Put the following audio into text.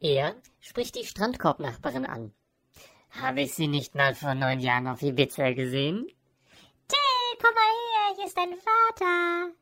Er spricht die Strandkorbnachbarin an. Habe ich Sie nicht mal vor neun Jahren auf Ibiza gesehen? Till, komm mal her, hier ist dein Vater.